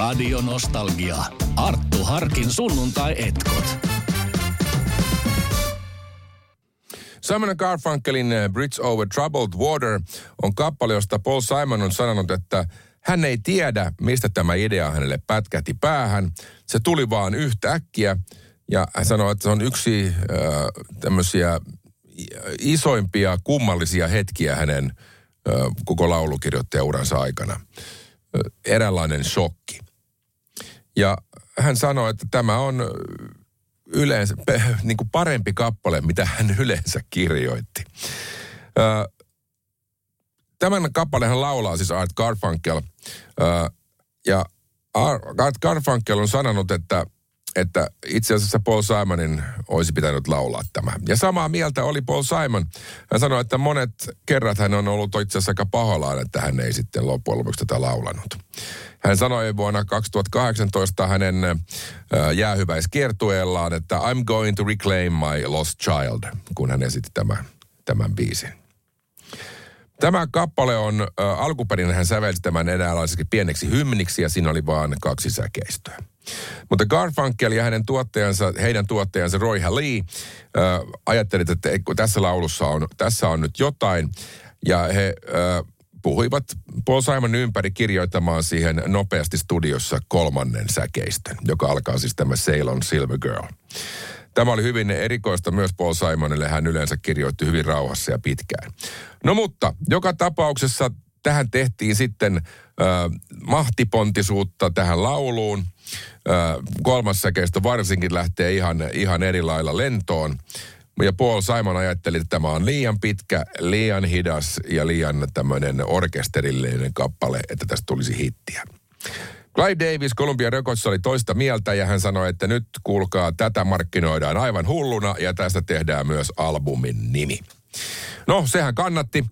Radio Nostalgia. Arttu Harkin sunnuntai-etkot. Simon Garfunkelin eh, Bridge Over Troubled Water on kappale, josta Paul Simon on sanonut, että hän ei tiedä, mistä tämä idea hänelle pätkähti päähän. Se tuli vaan yhtäkkiä ja hän sanoi, että se on yksi äh, tämmöisiä isoimpia kummallisia hetkiä hänen äh, koko laulukirjoittajauransa aikana. Äh, eräänlainen shokki. Ja hän sanoi, että tämä on yleensä pe, niin kuin parempi kappale, mitä hän yleensä kirjoitti. Ö, tämän kappaleen hän laulaa siis Art Garfunkel. Ö, ja Art Garfunkel on sanonut, että että itse asiassa Paul Simonin olisi pitänyt laulaa tämä. Ja samaa mieltä oli Paul Simon. Hän sanoi, että monet kerrat hän on ollut itse asiassa aika pahoillaan, että hän ei sitten loppujen lopuksi tätä laulanut. Hän sanoi vuonna 2018 hänen jäähyväiskiertueellaan, että I'm going to reclaim my lost child, kun hän esitti tämän, tämän biisin. Tämä kappale on, ä, alkuperin hän sävelsi tämän eräänlaiseksi pieneksi hymniksi ja siinä oli vain kaksi säkeistöä. Mutta Garfunkel ja hänen tuottajansa, heidän tuottajansa Roy Halee äh, että tässä laulussa on, tässä on nyt jotain. Ja he äh, puhuivat Paul Simon ympäri kirjoittamaan siihen nopeasti studiossa kolmannen säkeistön, joka alkaa siis tämä Sail on Silver Girl. Tämä oli hyvin erikoista myös Paul Simonille. Hän yleensä kirjoitti hyvin rauhassa ja pitkään. No mutta joka tapauksessa tähän tehtiin sitten mahtipontisuutta tähän lauluun. Kolmas säkeistö varsinkin lähtee ihan, ihan eri lailla lentoon. Ja Paul Simon ajatteli, että tämä on liian pitkä, liian hidas ja liian tämmöinen orkesterillinen kappale, että tästä tulisi hittiä. Clive Davis Columbia Records oli toista mieltä ja hän sanoi, että nyt kuulkaa, tätä markkinoidaan aivan hulluna ja tästä tehdään myös albumin nimi. No, sehän kannatti.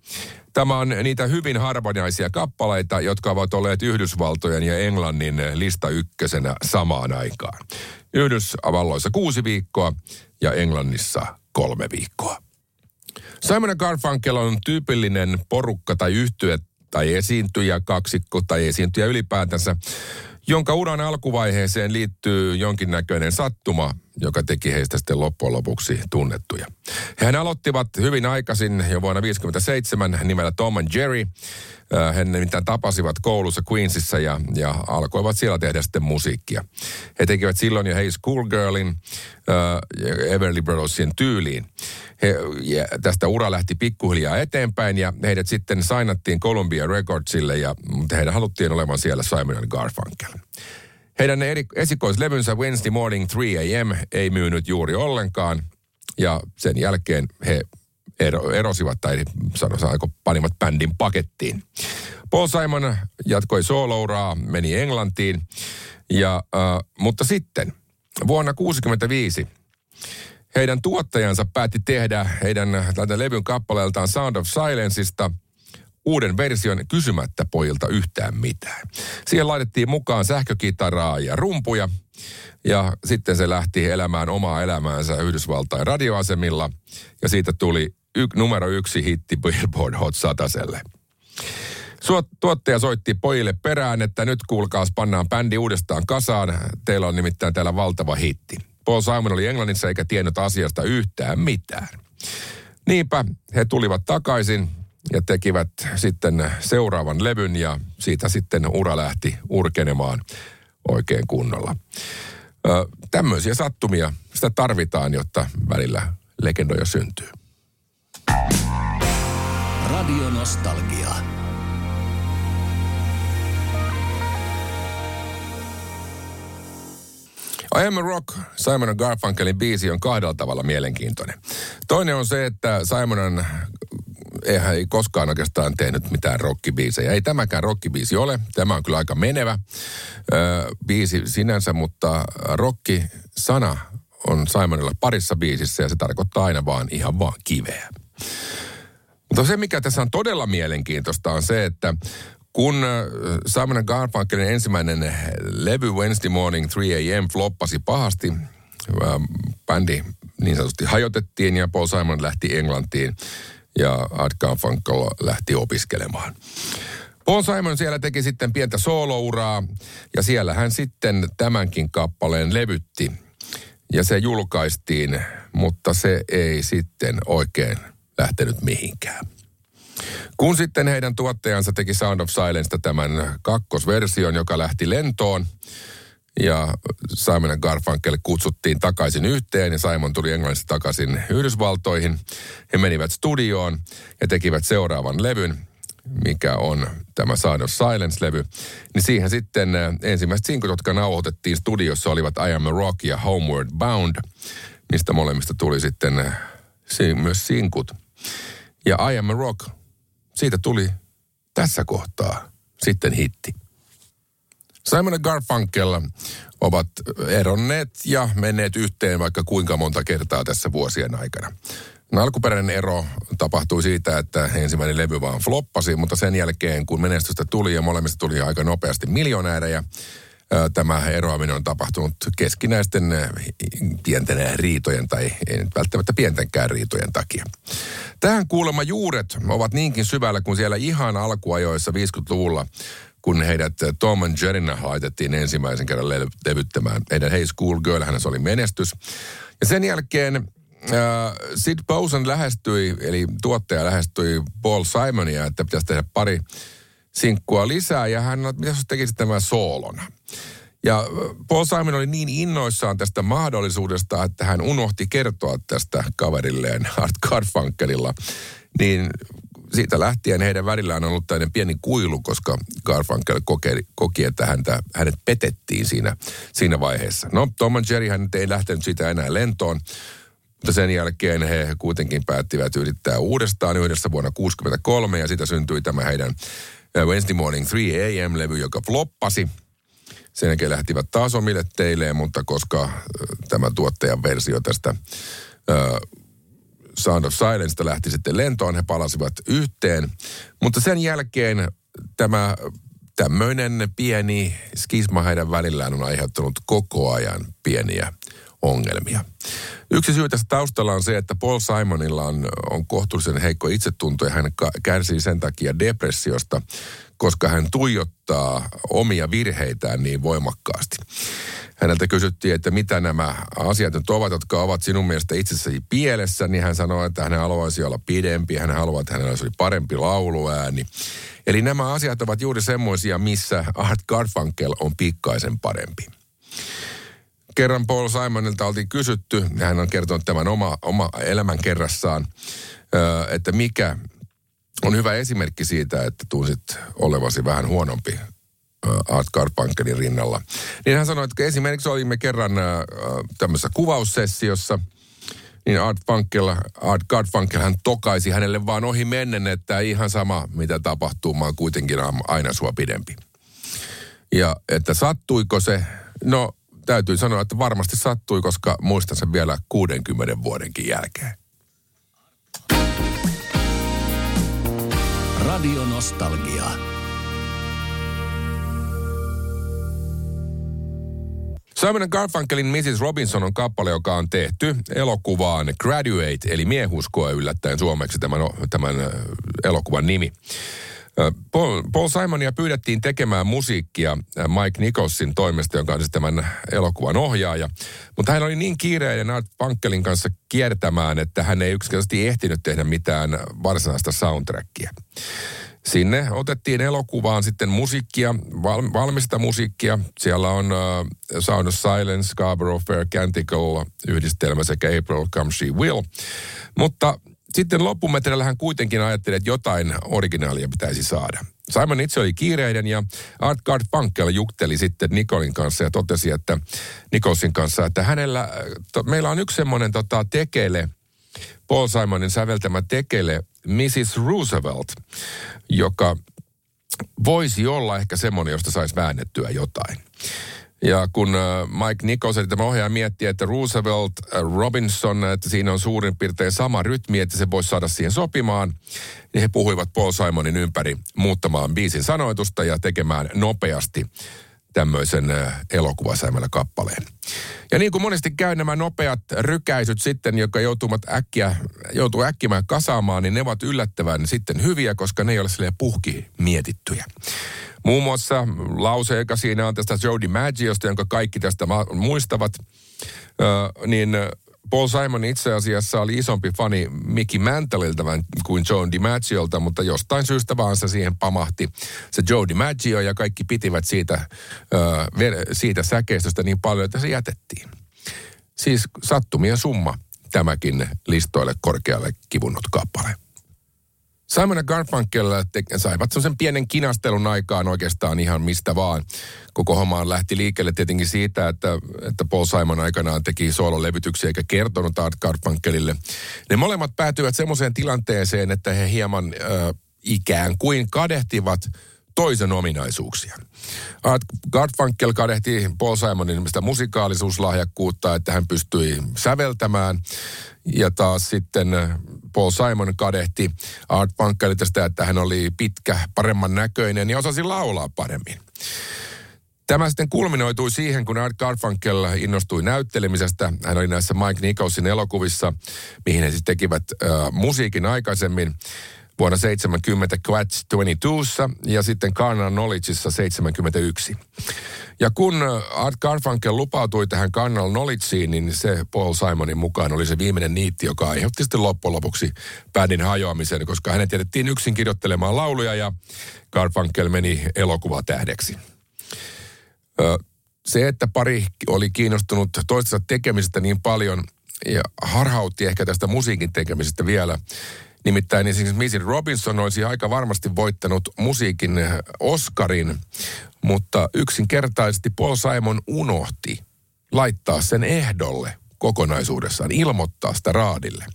Tämä on niitä hyvin harvinaisia kappaleita, jotka ovat olleet Yhdysvaltojen ja Englannin lista ykkösenä samaan aikaan. Yhdysvalloissa kuusi viikkoa ja Englannissa kolme viikkoa. Simon Garfunkel on tyypillinen porukka tai yhtye tai esiintyjä, kaksikko tai esiintyjä ylipäätänsä, jonka uran alkuvaiheeseen liittyy jonkinnäköinen sattuma, joka teki heistä sitten loppujen lopuksi tunnettuja. Hän aloittivat hyvin aikaisin jo vuonna 1957 nimellä Tom and Jerry. Äh, he nimittäin tapasivat koulussa Queensissa ja, ja alkoivat siellä tehdä sitten musiikkia. He tekivät silloin jo Hey Schoolgirlin äh, Everly Brothersin tyyliin. He, ja tästä ura lähti pikkuhiljaa eteenpäin ja heidät sitten sainattiin Columbia Recordsille ja heidän haluttiin olevan siellä Simon Garfunkel. Heidän eri, esikoislevynsä Wednesday Morning 3 AM ei myynyt juuri ollenkaan ja sen jälkeen he ero, erosivat tai sanotaanko panivat bändin pakettiin. Paul Simon jatkoi soolouraa, meni Englantiin, ja, äh, mutta sitten vuonna 1965 heidän tuottajansa päätti tehdä heidän levyn kappaleeltaan Sound of Silenceista uuden version kysymättä pojilta yhtään mitään. Siihen laitettiin mukaan sähkökitaraa ja rumpuja, ja sitten se lähti elämään omaa elämäänsä Yhdysvaltain radioasemilla, ja siitä tuli y- numero yksi hitti Billboard Hot Sataselle. Tuottaja soitti pojille perään, että nyt kuulkaas pannaan bändi uudestaan kasaan. Teillä on nimittäin täällä valtava hitti. Paul Simon oli Englannissa eikä tiennyt asiasta yhtään mitään. Niinpä he tulivat takaisin ja tekivät sitten seuraavan levyn ja siitä sitten ura lähti urkenemaan oikein kunnolla. Ö, tämmöisiä sattumia sitä tarvitaan, jotta välillä legendoja syntyy. Radio Nostalgia. I Am a Rock, Simon Garfunkelin biisi on kahdella tavalla mielenkiintoinen. Toinen on se, että Simon eihän ei koskaan oikeastaan tehnyt mitään rockibiisejä. Ei tämäkään rockibiisi ole. Tämä on kyllä aika menevä ö, biisi sinänsä, mutta rocki-sana on Simonilla parissa biisissä ja se tarkoittaa aina vaan ihan vaan kiveä. Mutta se, mikä tässä on todella mielenkiintoista, on se, että kun Simon Garfunkelin ensimmäinen levy Wednesday Morning 3 AM floppasi pahasti, bändi niin sanotusti hajotettiin ja Paul Simon lähti Englantiin ja Art Garfunkel lähti opiskelemaan. Paul Simon siellä teki sitten pientä soolouraa ja siellä hän sitten tämänkin kappaleen levytti. Ja se julkaistiin, mutta se ei sitten oikein lähtenyt mihinkään. Kun sitten heidän tuottajansa teki Sound of Silence tämän kakkosversion, joka lähti lentoon, ja Simon Garfunkel kutsuttiin takaisin yhteen ja Simon tuli Englannista takaisin Yhdysvaltoihin. He menivät studioon ja tekivät seuraavan levyn, mikä on tämä Sound of Silence-levy. Niin siihen sitten äh, ensimmäiset sinkut, jotka nauhoitettiin studiossa, olivat I Am a Rock ja Homeward Bound, mistä molemmista tuli sitten äh, myös sinkut. Ja I Am a Rock, siitä tuli tässä kohtaa sitten hitti. Simon ja Garfunkel ovat eronneet ja menneet yhteen vaikka kuinka monta kertaa tässä vuosien aikana. No, alkuperäinen ero tapahtui siitä, että ensimmäinen levy vaan floppasi, mutta sen jälkeen kun menestystä tuli ja molemmista tuli aika nopeasti miljonäärejä, tämä eroaminen on tapahtunut keskinäisten pienten riitojen tai ei nyt välttämättä pientenkään riitojen takia. Tähän kuulemma juuret ovat niinkin syvällä kuin siellä ihan alkuajoissa 50-luvulla kun heidät Tom and Jerrynä laitettiin ensimmäisen kerran levyttämään. Heidän Hey School Girl, hän oli menestys. Ja sen jälkeen äh, Sid Bosen lähestyi, eli tuottaja lähestyi Paul Simonia, että pitäisi tehdä pari sinkkua lisää. Ja hän, että mitä jos tekisit tämän soolona? Ja Paul Simon oli niin innoissaan tästä mahdollisuudesta, että hän unohti kertoa tästä kaverilleen Art Garfunkelilla. Niin siitä lähtien heidän välillään on ollut tämmöinen pieni kuilu, koska Garfunkel koki, koki että häntä, hänet petettiin siinä, siinä vaiheessa. No, Tom and Jerry hän ei lähtenyt siitä enää lentoon, mutta sen jälkeen he kuitenkin päättivät yrittää uudestaan yhdessä vuonna 1963 ja siitä syntyi tämä heidän Wednesday Morning 3 AM-levy, joka floppasi. Sen jälkeen lähtivät taas omille teilleen, mutta koska tämä tuottajan versio tästä Sound of Silence lähti sitten lentoon, he palasivat yhteen. Mutta sen jälkeen tämä tämmöinen pieni skisma heidän välillään on aiheuttanut koko ajan pieniä ongelmia. Yksi syy tässä taustalla on se, että Paul Simonilla on, on kohtuullisen heikko itsetunto ja hän kärsii sen takia depressiosta, koska hän tuijottaa omia virheitään niin voimakkaasti. Häneltä kysyttiin, että mitä nämä asiat nyt ovat, jotka ovat sinun mielestä itsessäsi pielessä, niin hän sanoi, että hän haluaisi olla pidempi, hän haluaa, että hänellä olisi parempi lauluääni. Eli nämä asiat ovat juuri semmoisia, missä Art Garfunkel on pikkaisen parempi. Kerran Paul Simonilta oltiin kysytty, ja hän on kertonut tämän oma, oma elämän kerrassaan, että mikä on hyvä esimerkki siitä, että tunsit olevasi vähän huonompi Art Garfunkelin rinnalla. Niin hän sanoi, että esimerkiksi olimme kerran tämmöisessä kuvaussessiossa, niin Art, Funkel, Art Garfunkel hän tokaisi hänelle vaan ohi mennen, että ihan sama mitä tapahtuu, mä oon kuitenkin aina sua pidempi. Ja että sattuiko se? No täytyy sanoa, että varmasti sattui, koska muistan sen vielä 60 vuodenkin jälkeen. Radio Nostalgia. Simon Garfunkelin Mrs. Robinson on kappale, joka on tehty elokuvaan Graduate, eli miehuskoa yllättäen suomeksi tämän, tämän elokuvan nimi. Paul, Simonia pyydettiin tekemään musiikkia Mike Nicholsin toimesta, jonka on siis tämän elokuvan ohjaaja. Mutta hän oli niin kiireinen Art Funkelin kanssa kiertämään, että hän ei yksinkertaisesti ehtinyt tehdä mitään varsinaista soundtrackia. Sinne otettiin elokuvaan sitten musiikkia, val, valmista musiikkia. Siellä on uh, Sound of Silence, Scarborough Fair Canticle yhdistelmä sekä April Come She Will. Mutta sitten loppumetreillä hän kuitenkin ajatteli, että jotain originaalia pitäisi saada. Simon itse oli kiireinen ja Art Garfunkel jukteli sitten Nicolin kanssa ja totesi, että Nicholsin kanssa, että hänellä, to, meillä on yksi semmoinen tota, tekele, Paul Simonin säveltämä tekele, Mrs. Roosevelt, joka voisi olla ehkä semmoinen, josta saisi väännettyä jotain. Ja kun äh, Mike Nichols, eli tämä ohjaaja, miettii, että Roosevelt, äh, Robinson, että siinä on suurin piirtein sama rytmi, että se voisi saada siihen sopimaan, niin he puhuivat Paul Simonin ympäri muuttamaan biisin sanoitusta ja tekemään nopeasti tämmöisen elokuvasäimällä kappaleen. Ja niin kuin monesti käy nämä nopeat rykäisyt sitten, jotka joutuvat äkkiä, joutuu äkkimään kasaamaan, niin ne ovat yllättävän sitten hyviä, koska ne ei ole silleen puhki mietittyjä. Muun muassa lause, joka siinä on tästä Joe DiMaggiosta, jonka kaikki tästä muistavat, niin Paul Simon itse asiassa oli isompi fani Mickey Mantleilta kuin Joe DiMaggiolta, mutta jostain syystä vaan se siihen pamahti se Joe DiMaggio ja kaikki pitivät siitä, siitä säkeistöstä niin paljon, että se jätettiin. Siis sattumien summa tämäkin listoille korkealle kivunnut kappale. Simon ja Garfunkel te- saivat sen pienen kinastelun aikaan oikeastaan ihan mistä vaan. Koko hommaan lähti liikkeelle tietenkin siitä, että, että Paul Simon aikanaan teki soololevytyksiä eikä kertonut Art Garfunkelille. Ne molemmat päätyivät semmoiseen tilanteeseen, että he hieman äh, ikään kuin kadehtivat toisen ominaisuuksia. Art Garfunkel kadehti Paul Simonin musikaalisuuslahjakkuutta, että hän pystyi säveltämään. Ja taas sitten Paul Simon kadehti Art Funkelilta tästä, että hän oli pitkä, paremman näköinen ja osasi laulaa paremmin. Tämä sitten kulminoitui siihen, kun Art Garfunkel innostui näyttelemisestä. Hän oli näissä Mike Nicholsin elokuvissa, mihin he siis tekivät äh, musiikin aikaisemmin vuonna 70 Quats 22 ja sitten Carnal Knowledgeissa 71. Ja kun Art Garfunkel lupautui tähän Carnal Knowledgeen, niin se Paul Simonin mukaan oli se viimeinen niitti, joka aiheutti sitten loppujen lopuksi bändin hajoamisen, koska hänet jätettiin yksin kirjoittelemaan lauluja ja Garfunkel meni elokuvatähdeksi. Se, että pari oli kiinnostunut toistensa tekemisestä niin paljon ja harhautti ehkä tästä musiikin tekemisestä vielä, Nimittäin esimerkiksi Missy Robinson olisi aika varmasti voittanut musiikin Oscarin, mutta yksinkertaisesti Paul Simon unohti laittaa sen ehdolle kokonaisuudessaan, ilmoittaa sitä raadille.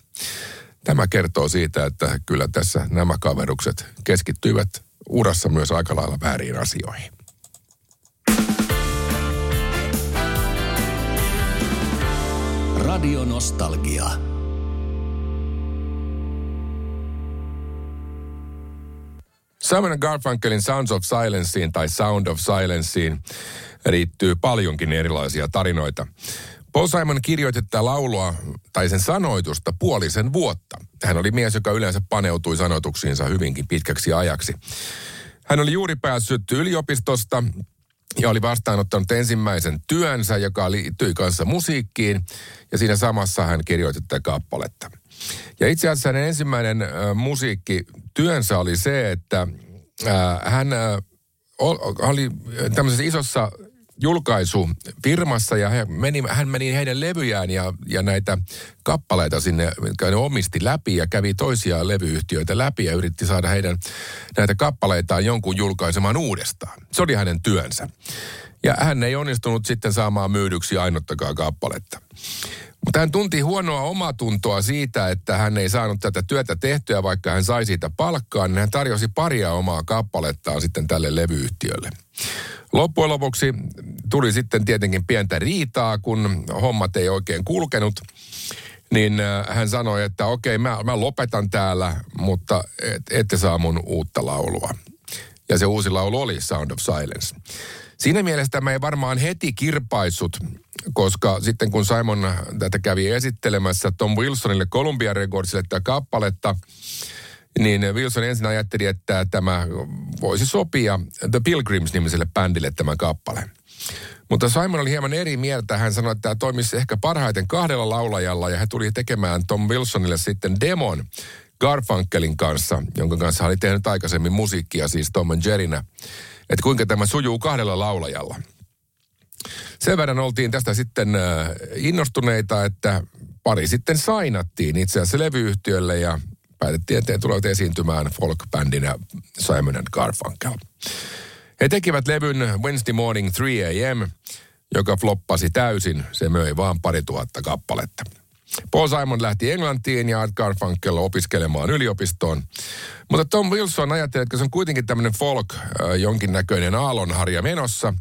Tämä kertoo siitä, että kyllä tässä nämä kaverukset keskittyivät urassa myös aika lailla väärin asioihin. Radio Nostalgia. Simon Garfunkelin Sounds of Silenceen tai Sound of Silenceen riittyy paljonkin erilaisia tarinoita. Paul Simon kirjoitti tätä laulua tai sen sanoitusta puolisen vuotta. Hän oli mies, joka yleensä paneutui sanoituksiinsa hyvinkin pitkäksi ajaksi. Hän oli juuri päässyt yliopistosta ja oli vastaanottanut ensimmäisen työnsä, joka liittyi kanssa musiikkiin. Ja siinä samassa hän kirjoitti tätä kappaletta. Ja itse asiassa hänen ensimmäinen äh, musiikkityönsä oli se, että äh, hän äh, oli tämmöisessä isossa julkaisufirmassa ja hän meni, hän meni heidän levyjään ja, ja näitä kappaleita sinne, jotka ne omisti läpi ja kävi toisia levyyhtiöitä läpi ja yritti saada heidän näitä kappaleitaan jonkun julkaisemaan uudestaan. Se oli hänen työnsä. Ja hän ei onnistunut sitten saamaan myydyksi ainuttakaan kappaletta. Mutta hän tunti huonoa omatuntoa siitä, että hän ei saanut tätä työtä tehtyä, vaikka hän sai siitä palkkaa, niin hän tarjosi paria omaa kappalettaan sitten tälle levyyhtiölle. Loppujen lopuksi tuli sitten tietenkin pientä riitaa, kun hommat ei oikein kulkenut. Niin äh, hän sanoi, että okei, mä, mä lopetan täällä, mutta et, ette saa mun uutta laulua. Ja se uusi laulu oli Sound of Silence. Siinä mielessä tämä ei varmaan heti kirpaissut koska sitten kun Simon tätä kävi esittelemässä Tom Wilsonille Columbia Recordsille tätä kappaletta, niin Wilson ensin ajatteli, että tämä voisi sopia The Pilgrims-nimiselle bändille tämä kappale. Mutta Simon oli hieman eri mieltä. Hän sanoi, että tämä toimisi ehkä parhaiten kahdella laulajalla ja hän tuli tekemään Tom Wilsonille sitten demon Garfunkelin kanssa, jonka kanssa hän oli tehnyt aikaisemmin musiikkia, siis Tom and Jerrynä. Että kuinka tämä sujuu kahdella laulajalla. Sen verran oltiin tästä sitten äh, innostuneita, että pari sitten sainattiin itse asiassa levyyhtiölle ja päätettiin, että tulevat esiintymään folk-bändinä Simon and Garfunkel. He tekivät levyn Wednesday Morning 3 a.m., joka floppasi täysin. Se möi vaan pari tuhatta kappaletta. Paul Simon lähti Englantiin ja Art Garfunkel opiskelemaan yliopistoon. Mutta Tom Wilson ajatteli, että se on kuitenkin tämmöinen folk, äh, jonkinnäköinen aallonharja menossa,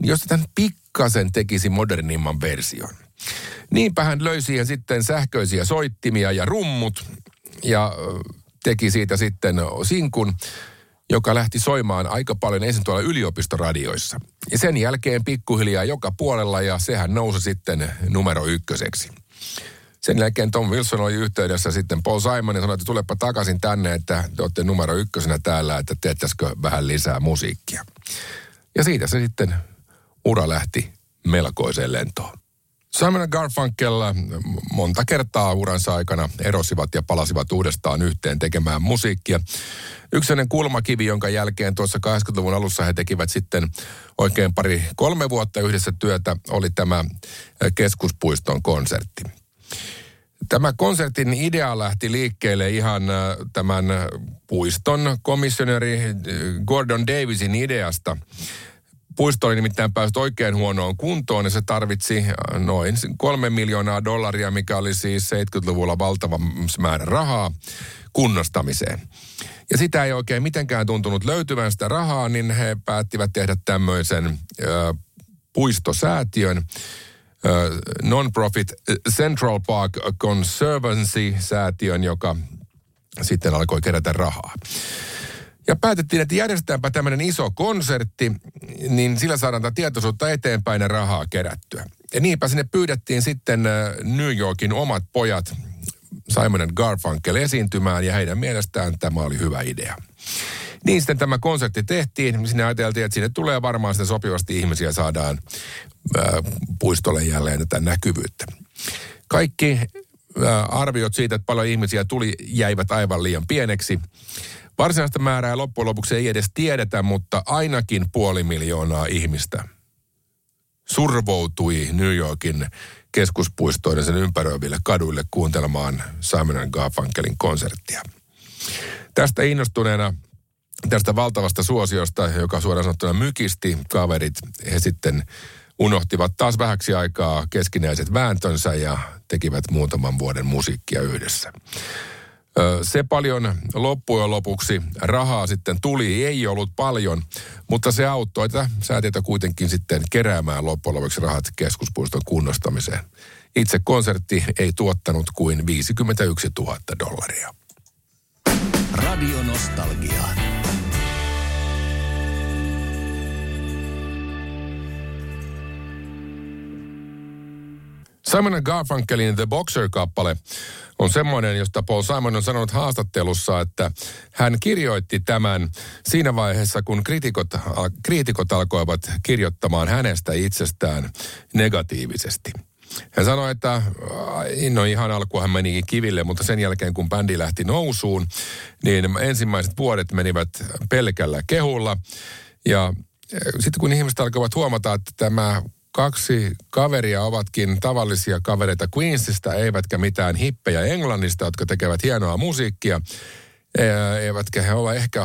niin jos tämän pikkasen tekisi modernimman version. Niinpä hän löi siihen sitten sähköisiä soittimia ja rummut ja äh, teki siitä sitten sinkun, joka lähti soimaan aika paljon ensin tuolla yliopistoradioissa. Ja sen jälkeen pikkuhiljaa joka puolella ja sehän nousi sitten numero ykköseksi. Sen jälkeen Tom Wilson oli yhteydessä sitten Paul Simon ja sanoi, että tulepa takaisin tänne, että te olette numero ykkösenä täällä, että teettäisikö vähän lisää musiikkia. Ja siitä se sitten ura lähti melkoiseen lentoon. Simon Garfunkel monta kertaa uransa aikana erosivat ja palasivat uudestaan yhteen tekemään musiikkia. Yksi kulmakivi, jonka jälkeen tuossa 80-luvun alussa he tekivät sitten oikein pari kolme vuotta yhdessä työtä, oli tämä keskuspuiston konsertti. Tämä konsertin idea lähti liikkeelle ihan tämän puiston komissioneri Gordon Davisin ideasta – Puisto oli nimittäin päässyt oikein huonoon kuntoon ja se tarvitsi äh, noin kolme miljoonaa dollaria, mikä oli siis 70-luvulla valtava määrä rahaa kunnostamiseen. Ja sitä ei oikein mitenkään tuntunut löytyvän sitä rahaa, niin he päättivät tehdä tämmöisen ö, puistosäätiön, non-profit Central Park Conservancy-säätiön, joka sitten alkoi kerätä rahaa. Ja päätettiin, että järjestetäänpä tämmöinen iso konsertti, niin sillä saadaan tätä tietoisuutta eteenpäin ja rahaa kerättyä. Ja niinpä sinne pyydettiin sitten New Yorkin omat pojat Simon Garfunkel esiintymään ja heidän mielestään tämä oli hyvä idea. Niin sitten tämä konsertti tehtiin. Sinne ajateltiin, että sinne tulee varmaan sitä sopivasti ihmisiä saadaan ää, puistolle jälleen tätä näkyvyyttä. Kaikki ää, arviot siitä, että paljon ihmisiä tuli, jäivät aivan liian pieneksi. Varsinaista määrää loppujen lopuksi ei edes tiedetä, mutta ainakin puoli miljoonaa ihmistä survoutui New Yorkin keskuspuistoiden sen ympäröiville kaduille kuuntelemaan Simon Garfunkelin konserttia. Tästä innostuneena tästä valtavasta suosiosta, joka suoraan sanottuna mykisti kaverit, he sitten unohtivat taas vähäksi aikaa keskinäiset vääntönsä ja tekivät muutaman vuoden musiikkia yhdessä. Se paljon loppujen lopuksi rahaa sitten tuli, ei ollut paljon, mutta se auttoi tätä säätiötä kuitenkin sitten keräämään loppujen lopuksi rahat keskuspuiston kunnostamiseen. Itse konsertti ei tuottanut kuin 51 000 dollaria. Radio Nostalgia. Simon Garfunkelin The Boxer-kappale on semmoinen, josta Paul Simon on sanonut haastattelussa, että hän kirjoitti tämän siinä vaiheessa, kun kriitikot, kriitikot alkoivat kirjoittamaan hänestä itsestään negatiivisesti. Hän sanoi, että no ihan alkuun hän meni kiville, mutta sen jälkeen kun bändi lähti nousuun, niin ensimmäiset vuodet menivät pelkällä kehulla. Ja sitten kun ihmiset alkoivat huomata, että tämä kaksi kaveria ovatkin tavallisia kavereita Queensista, eivätkä mitään hippejä Englannista, jotka tekevät hienoa musiikkia. Eivätkä he ole ehkä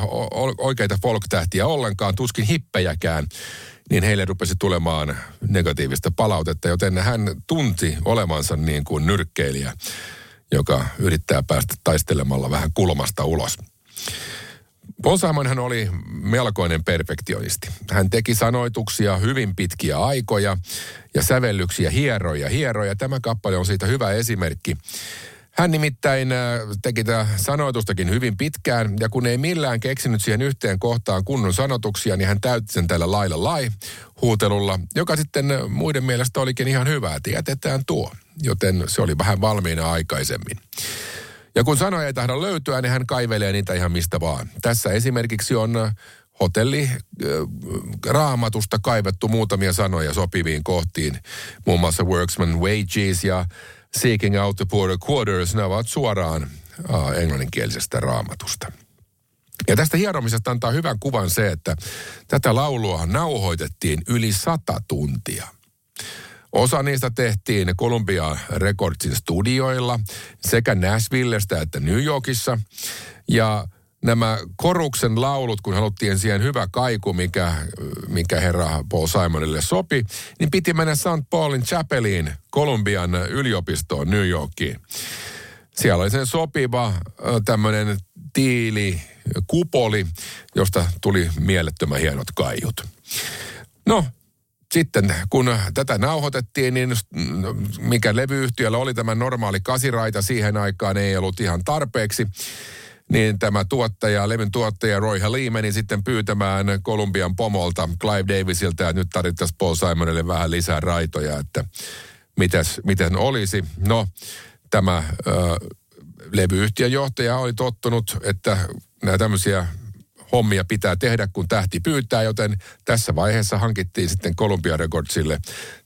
oikeita folk-tähtiä ollenkaan, tuskin hippejäkään. Niin heille rupesi tulemaan negatiivista palautetta, joten hän tunti olevansa niin kuin nyrkkeilijä, joka yrittää päästä taistelemalla vähän kulmasta ulos. Hän oli melkoinen perfektionisti. Hän teki sanoituksia hyvin pitkiä aikoja ja sävellyksiä hieroja, hieroja. Tämä kappale on siitä hyvä esimerkki. Hän nimittäin äh, teki tätä sanoitustakin hyvin pitkään, ja kun ei millään keksinyt siihen yhteen kohtaan kunnon sanotuksia, niin hän täytti sen tällä lailla lai huutelulla, joka sitten muiden mielestä olikin ihan hyvä, että jätetään tuo. Joten se oli vähän valmiina aikaisemmin. Ja kun sanoja ei tahda löytyä, niin hän kaivelee niitä ihan mistä vaan. Tässä esimerkiksi on äh, hotelli äh, raamatusta kaivettu muutamia sanoja sopiviin kohtiin. Muun muassa worksman wages ja seeking out the poor quarters. Ne ovat suoraan äh, englanninkielisestä raamatusta. Ja tästä hieromisesta antaa hyvän kuvan se, että tätä laulua nauhoitettiin yli sata tuntia. Osa niistä tehtiin Columbia Recordsin studioilla sekä Nashvillestä että New Yorkissa. Ja nämä koruksen laulut, kun haluttiin siihen hyvä kaiku, mikä, mikä herra Paul Simonille sopi, niin piti mennä St. Paulin Chapeliin, Kolumbian yliopistoon New Yorkiin. Siellä oli sen sopiva tämmöinen tiili, kupoli, josta tuli mielettömän hienot kaiut. No, sitten kun tätä nauhoitettiin, niin mikä levyyhtiöllä oli tämä normaali kasiraita siihen aikaan, ei ollut ihan tarpeeksi. niin tämä tuottaja, levyn tuottaja Roy Halee meni sitten pyytämään Kolumbian pomolta Clive Davisilta, että nyt tarvittaisiin Paul Simonille vähän lisää raitoja, että mitäs, miten olisi. No, tämä ö, levyyhtiön johtaja oli tottunut, että nämä tämmöisiä hommia pitää tehdä, kun tähti pyytää, joten tässä vaiheessa hankittiin sitten Columbia Recordsille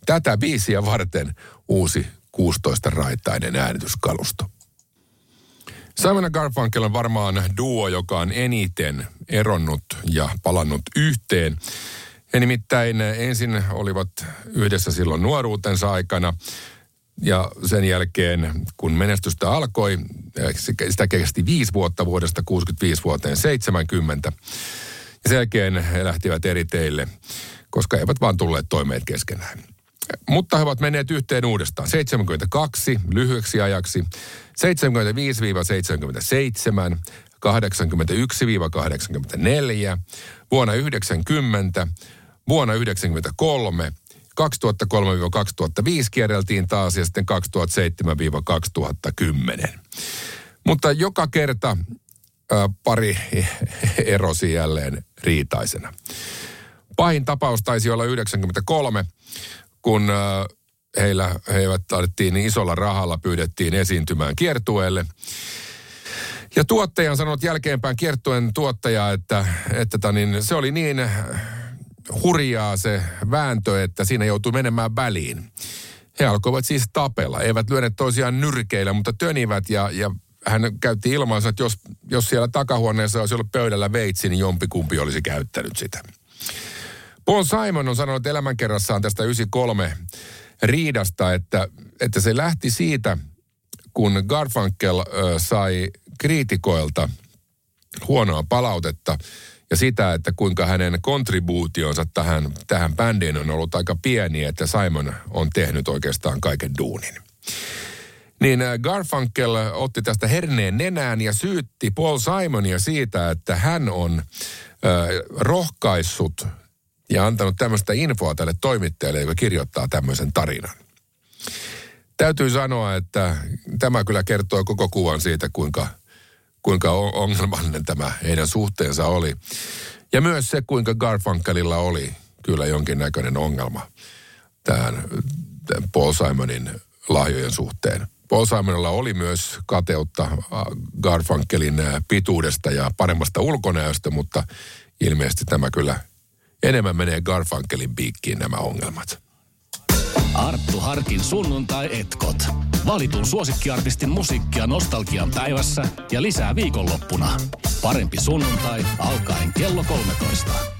tätä biisiä varten uusi 16-raitainen äänityskalusto. Simon Garfunkel on varmaan duo, joka on eniten eronnut ja palannut yhteen. He nimittäin ensin olivat yhdessä silloin nuoruutensa aikana ja sen jälkeen, kun menestystä alkoi, sitä kesti viisi vuotta vuodesta 65 vuoteen 70. Ja sen jälkeen he lähtivät eri teille, koska eivät vaan tulleet toimeen keskenään. Mutta he ovat menneet yhteen uudestaan. 72 lyhyeksi ajaksi, 75-77, 81-84, vuonna 90, vuonna 93, 2003-2005 kierreltiin taas ja sitten 2007-2010. Mutta joka kerta ää, pari erosi jälleen riitaisena. Pahin tapaus taisi olla 93, kun ää, heillä, heivät tarvittiin niin isolla rahalla, pyydettiin esiintymään kiertueelle. Ja tuottaja on sanonut jälkeenpäin kiertuen tuottaja, että, että niin, se oli niin hurjaa se vääntö, että siinä joutui menemään väliin. He alkoivat siis tapella, eivät lyöneet toisiaan nyrkeillä, mutta tönivät ja, ja hän käytti ilmaansa, että jos, jos siellä takahuoneessa olisi ollut pöydällä veitsi, niin jompikumpi olisi käyttänyt sitä. Paul Simon on sanonut elämänkerrassaan tästä 93 riidasta, että, että se lähti siitä, kun Garfunkel ö, sai kriitikoilta huonoa palautetta ja sitä, että kuinka hänen kontribuutionsa tähän, tähän bändiin on ollut aika pieni, että Simon on tehnyt oikeastaan kaiken duunin. Niin Garfunkel otti tästä herneen nenään ja syytti Paul Simonia siitä, että hän on ö, rohkaissut ja antanut tämmöistä infoa tälle toimittajalle, joka kirjoittaa tämmöisen tarinan. Täytyy sanoa, että tämä kyllä kertoo koko kuvan siitä, kuinka, kuinka ongelmallinen tämä heidän suhteensa oli. Ja myös se, kuinka Garfunkelilla oli kyllä jonkinnäköinen ongelma tähän, tämän Paul Simonin lahjojen suhteen. Paul Simonilla oli myös kateutta äh, Garfunkelin äh, pituudesta ja paremmasta ulkonäöstä, mutta ilmeisesti tämä kyllä enemmän menee Garfunkelin piikkiin nämä ongelmat. Arttu Harkin sunnuntai-etkot. Valitun suosikkiartistin musiikkia nostalgian päivässä ja lisää viikonloppuna. Parempi sunnuntai alkaen kello 13.